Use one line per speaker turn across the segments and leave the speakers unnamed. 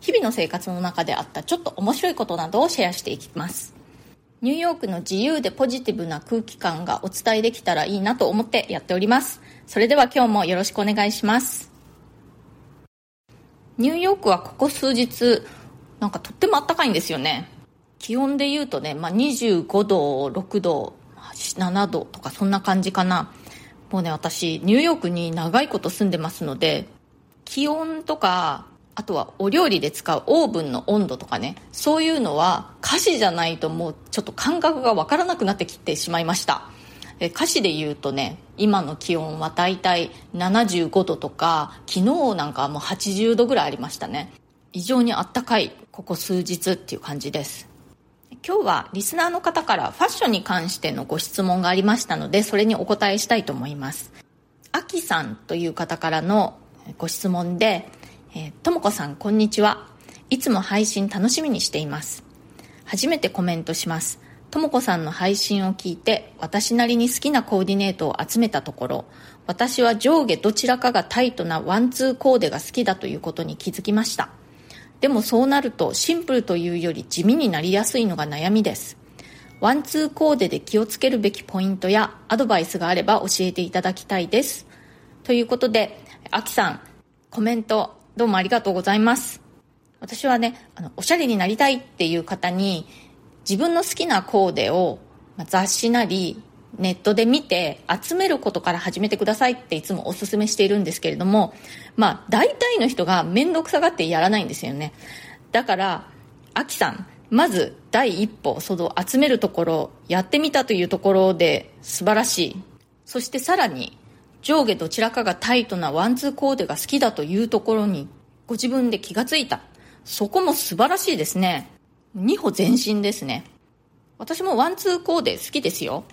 日々の生活の中であったちょっと面白いことなどをシェアしていきます。ニューヨークの自由でポジティブな空気感がお伝えできたらいいなと思ってやっております。それでは今日もよろしくお願いします。ニューヨークはここ数日なんかとっても暖かいんですよね。気温で言うとね、まあ、25度6度7度とかそんな感じかな。もうね、私、ニューヨークに長いこと住んでますので、気温とか、あとはお料理で使うオーブンの温度とかね、そういうのは歌詞じゃないともうちょっと感覚がわからなくなってきてしまいました。え歌詞で言うとね、今の気温はだいたい75度とか、昨日なんかはもう80度ぐらいありましたね。異常にあったかい、ここ数日っていう感じです。今日はリスナーの方からファッションに関してのご質問がありましたのでそれにお答えしたいと思いますあきさんという方からのご質問でえともこさんこんにちは。いつも配信楽しみにしています。初めてコメントします。ともこさんの配信を聞いて私なりに好きなコーディネートを集めたところ私は上下どちらかがタイトなワンツーコーデが好きだということに気づきました。でもそうなるとシンプルというより地味になりやすいのが悩みです。ワンツーコーデで気をつけるべきポイントやアドバイスがあれば教えていただきたいです。ということであきさんコメントどうもありがとうございます私はねあのおしゃれになりたいっていう方に自分の好きなコーデを雑誌なりネットで見て集めることから始めてくださいっていつもお勧めしているんですけれども、まあ大体の人が面倒くさがってやらないんですよね。だから、アキさん、まず第一歩、その集めるところ、やってみたというところで素晴らしい。そしてさらに、上下どちらかがタイトなワンツーコーデが好きだというところに、ご自分で気がついた。そこも素晴らしいですね。二歩前進ですね。私もワンツーコーデ好きですよ。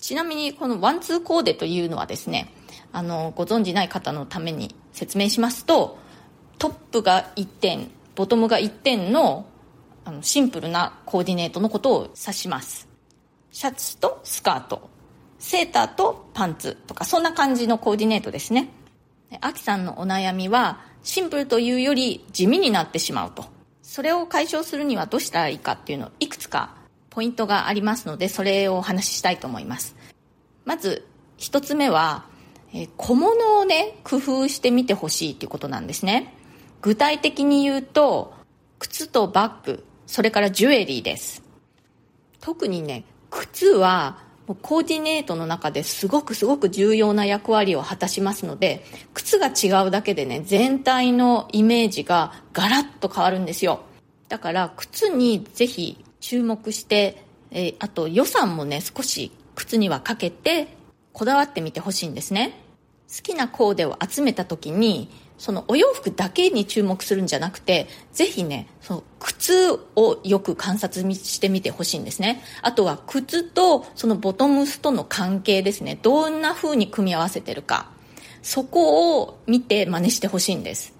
ちなみにこのワンツーコーデというのはですね、あの、ご存じない方のために説明しますと、トップが1点、ボトムが1点のあのシンプルなコーディネートのことを指します。シャツとスカート、セーターとパンツとか、そんな感じのコーディネートですね。アキさんのお悩みは、シンプルというより地味になってしまうと。それを解消するにはどうしたらいいかっていうのをいくつかポイントがありますので、それをお話ししたいと思います。まず、一つ目は、小物をね、工夫してみてほしいということなんですね。具体的に言うと、靴とバッグ、それからジュエリーです。特にね、靴は、コーディネートの中ですごくすごく重要な役割を果たしますので、靴が違うだけでね、全体のイメージがガラッと変わるんですよ。だから、靴にぜひ注目して、えー、あと予算もね、少し靴にはかけて、こだわってみてほしいんですね。好きなコーデを集めた時に、そのお洋服だけに注目するんじゃなくて、ぜひね、その靴をよく観察してみてほしいんですね。あとは靴とそのボトムスとの関係ですね。どんな風に組み合わせてるか。そこを見て真似してほしいんです。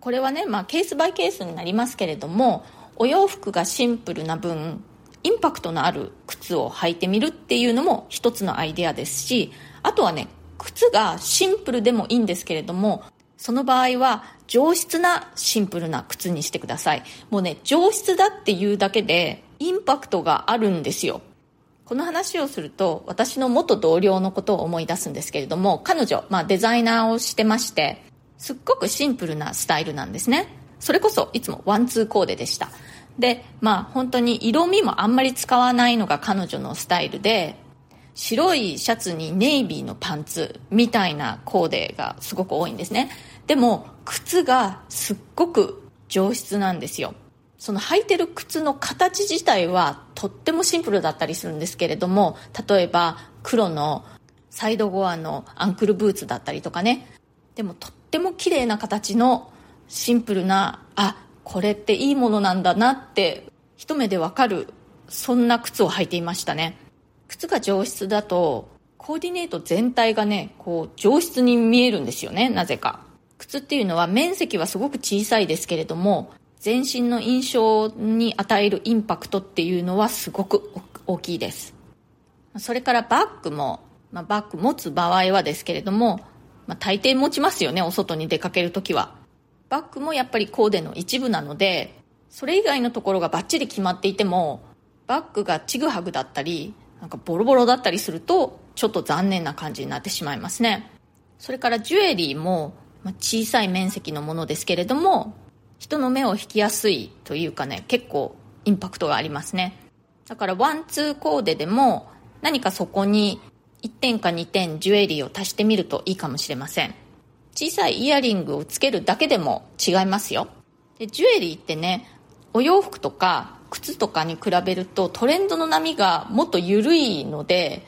これはね、まあケースバイケースになりますけれども、お洋服がシンプルな分インパクトのある靴を履いてみるっていうのも一つのアイデアですしあとはね靴がシンプルでもいいんですけれどもその場合は上質なシンプルな靴にしてください。もうね上質だっていうだけでインパクトがあるんですよ。この話をすると私の元同僚のことを思い出すんですけれども彼女、まあ、デザイナーをしてましてすっごくシンプルなスタイルなんですね。それこそいつもワンツーコーデでした。でまあ本当に色味もあんまり使わないのが彼女のスタイルで白いシャツにネイビーのパンツみたいなコーデがすごく多いんですね。でも靴がすっごく上質なんですよ。その履いてる靴の形自体はとってもシンプルだったりするんですけれども例えば黒のサイドゴアのアンクルブーツだったりとかね。でもとっても綺麗な形のシンプルなあこれっていいものなんだなって一目でわかるそんな靴を履いていましたね。靴が上質だとコーディネート全体がねこう上質に見えるんですよねなぜか。靴っていうのは面積はすごく小さいですけれども全身の印象に与えるインパクトっていうのはすごく大きいですそれからバッグも、まあ、バッグ持つ場合はですけれども、まあ、大抵持ちますよねお外に出かけるときはバッグもやっぱりコーデの一部なのでそれ以外のところがバッチリ決まっていてもバッグがちぐはぐだったりなんかボロボロだったりするとちょっと残念な感じになってしまいますねそれからジュエリーもま小さい面積のものですけれども人の目を引きやすいというかね結構インパクトがありますね。だからワンツーコーデでも何かそこに1点か2点ジュエリーを足してみるといいかもしれません。小さいイヤリングをつけるだけでも違いますよ。でジュエリーってねお洋服とか靴とかに比べるとトレンドの波がもっと緩いので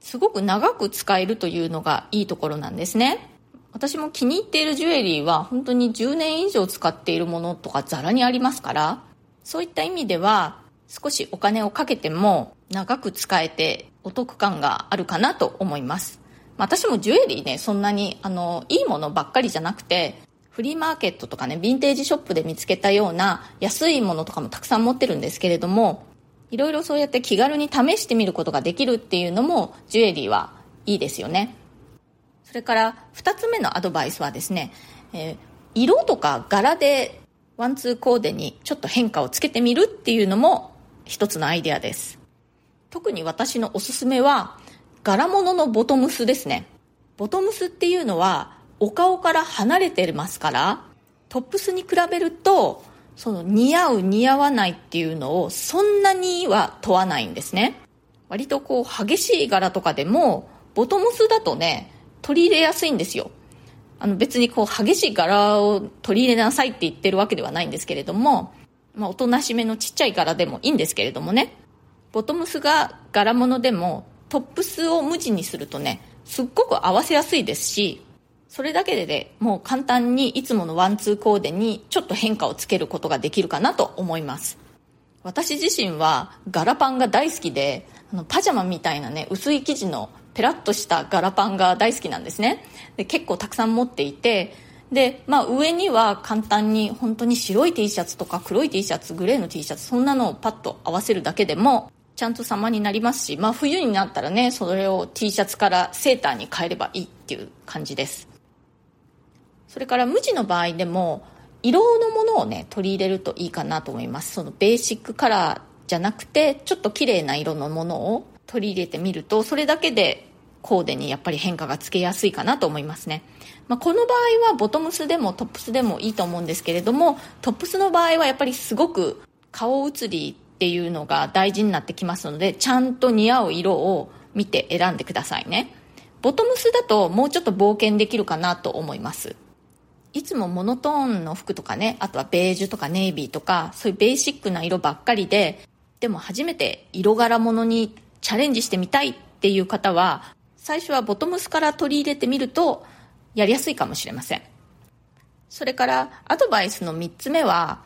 すごく長く使えるというのがいいところなんですね。私も気に入っているジュエリーは本当に10年以上使っているものとかザラにありますからそういった意味では少しお金をかけても長く使えてお得感があるかなと思います私もジュエリーねそんなにあのいいものばっかりじゃなくてフリーマーケットとかね、ヴィンテージショップで見つけたような安いものとかもたくさん持ってるんですけれども、いろいろそうやって気軽に試してみることができるっていうのも、ジュエリーはいいですよね。それから2つ目のアドバイスはですね、えー、色とか柄でワンツーコーデにちょっと変化をつけてみるっていうのも一つのアイデアです。特に私のおすすめは柄物のボトムスですね。ボトムスっていうのはお顔から離れてますからトップスに比べるとその似合う似合わないっていうのをそんなには問わないんですね割とこう激しい柄とかでもボトムスだとね取り入れやすいんですよあの別にこう激しい柄を取り入れなさいって言ってるわけではないんですけれども、まあ、おとなしめのちっちゃい柄でもいいんですけれどもねボトムスが柄物でもトップスを無地にするとねすっごく合わせやすいですしそれだけでね、もう簡単にいつものワンツーコーデにちょっと変化をつけることができるかなと思います。私自身は柄パンが大好きで、あのパジャマみたいなね、薄い生地のペラッとした柄パンが大好きなんですね。で結構たくさん持っていて、で、まあ上には簡単に本当に白い T シャツとか黒い T シャツ、グレーの T シャツ、そんなのをパッと合わせるだけでも、ちゃんと様になりますし、まあ冬になったらね、それを T シャツからセーターに変えればいいっていう感じです。それから無地の場合でも色のものをね取り入れるといいかなと思いますそのベーシックカラーじゃなくてちょっと綺麗な色のものを取り入れてみるとそれだけでコーデにやっぱり変化がつけやすいかなと思いますね、まあ、この場合はボトムスでもトップスでもいいと思うんですけれどもトップスの場合はやっぱりすごく顔写りっていうのが大事になってきますのでちゃんと似合う色を見て選んでくださいね。ボトムスだともうちょっと冒険できるかなと思います。いつもモノトーンの服とかね、あとはベージュとかネイビーとか、そういうベーシックな色ばっかりで、でも初めて色柄物にチャレンジしてみたいっていう方は、最初はボトムスから取り入れてみると、やりやすいかもしれません。それから、アドバイスの3つ目は、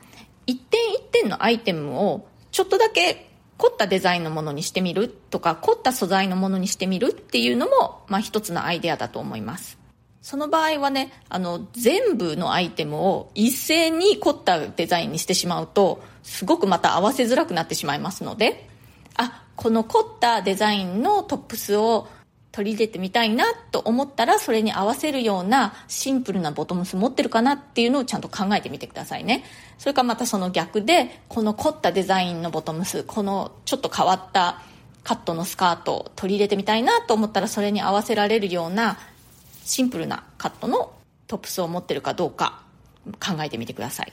一点一点のアイテムをちょっとだけ凝ったデザインのものにしてみるとか、凝った素材のものにしてみるっていうのも、まあ一つのアイデアだと思います。その場合はね、あの、全部のアイテムを一斉に凝ったデザインにしてしまうと、すごくまた合わせづらくなってしまいますので、あ、この凝ったデザインのトップスを取り入れてみたいなと思ったら、それに合わせるようなシンプルなボトムス持ってるかなっていうのをちゃんと考えてみてくださいね。それかまたその逆で、この凝ったデザインのボトムス、このちょっと変わったカットのスカートを取り入れてみたいなと思ったら、それに合わせられるようなシンプルなカットのトップスを持ってるかどうか考えてみてください。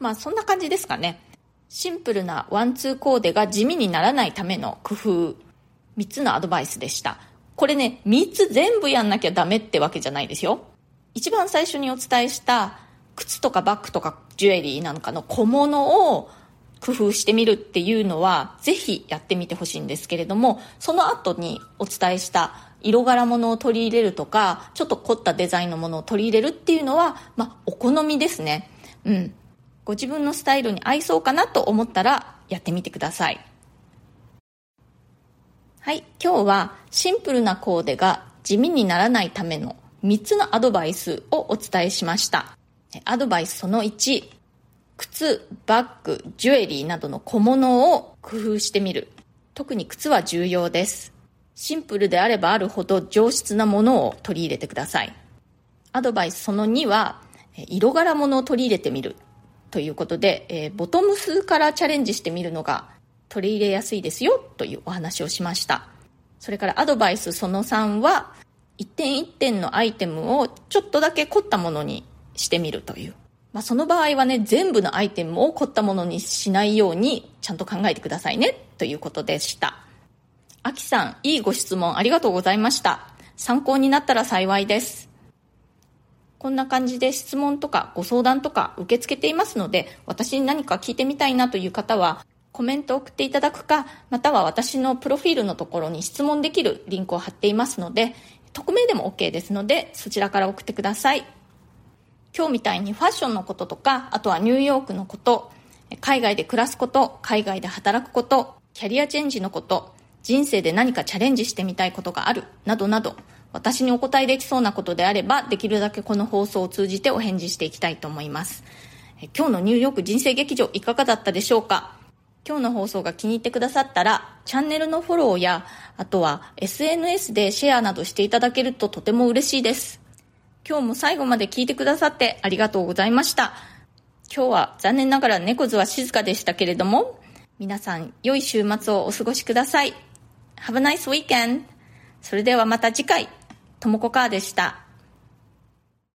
まあそんな感じですかね。シンプルなワンツーコーデが地味にならないための工夫、3つのアドバイスでした。これね、3つ全部やんなきゃダメってわけじゃないですよ。一番最初にお伝えした靴とかバッグとかジュエリーなんかの小物を工夫してみるっていうのはぜひやってみてほしいんですけれどもその後にお伝えした色柄ものを取り入れるとかちょっと凝ったデザインのものを取り入れるっていうのは、まあ、お好みですねうんご自分のスタイルに合いそうかなと思ったらやってみてくださいはい今日はシンプルなコーデが地味にならないための3つのアドバイスをお伝えしました。アドバイスその1靴バッグジュエリーなどの小物を工夫してみる。特に靴は重要です。シンプルであればあるほど上質なものを取り入れてください。アドバイスその2は色柄物を取り入れてみるということで、え、ボトムスからチャレンジしてみるのが取り入れやすいですよというお話をしました。それからアドバイスその3は一点一点のアイテムをちょっとだけ凝ったものにしてみるという、まあ、その場合はね全部のアイテムを凝ったものにしないようにちゃんと考えてくださいねということでした。あきさんいいご質問ありがとうございました。参考になったら幸いです。こんな感じで質問とかご相談とか受け付けていますので、私に何か聞いてみたいなという方は、コメントを送っていただくか、または私のプロフィールのところに質問できるリンクを貼っていますので、匿名でも OK ですので、そちらから送ってください。今日みたいにファッションのこととか、あとはニューヨークのこと、海外で暮らすこと、海外で働くこと、キャリアチェンジのこと、人生で何かチャレンジしてみたいことがある、などなど、私にお答えできそうなことであれば、できるだけこの放送を通じてお返事していきたいと思います。今日のニューヨーク人生劇場いかがだったでしょうか？今日の放送が気に入ってくださったら、チャンネルのフォローや、あとは SNS でシェアなどしていただけるととても嬉しいです。今日も最後まで聞いてくださってありがとうございました。今日は残念ながら猫図は静かでしたけれども、皆さん良い週末をお過ごしください。Have a nice weekend! それではまた次回。ともこかーでした。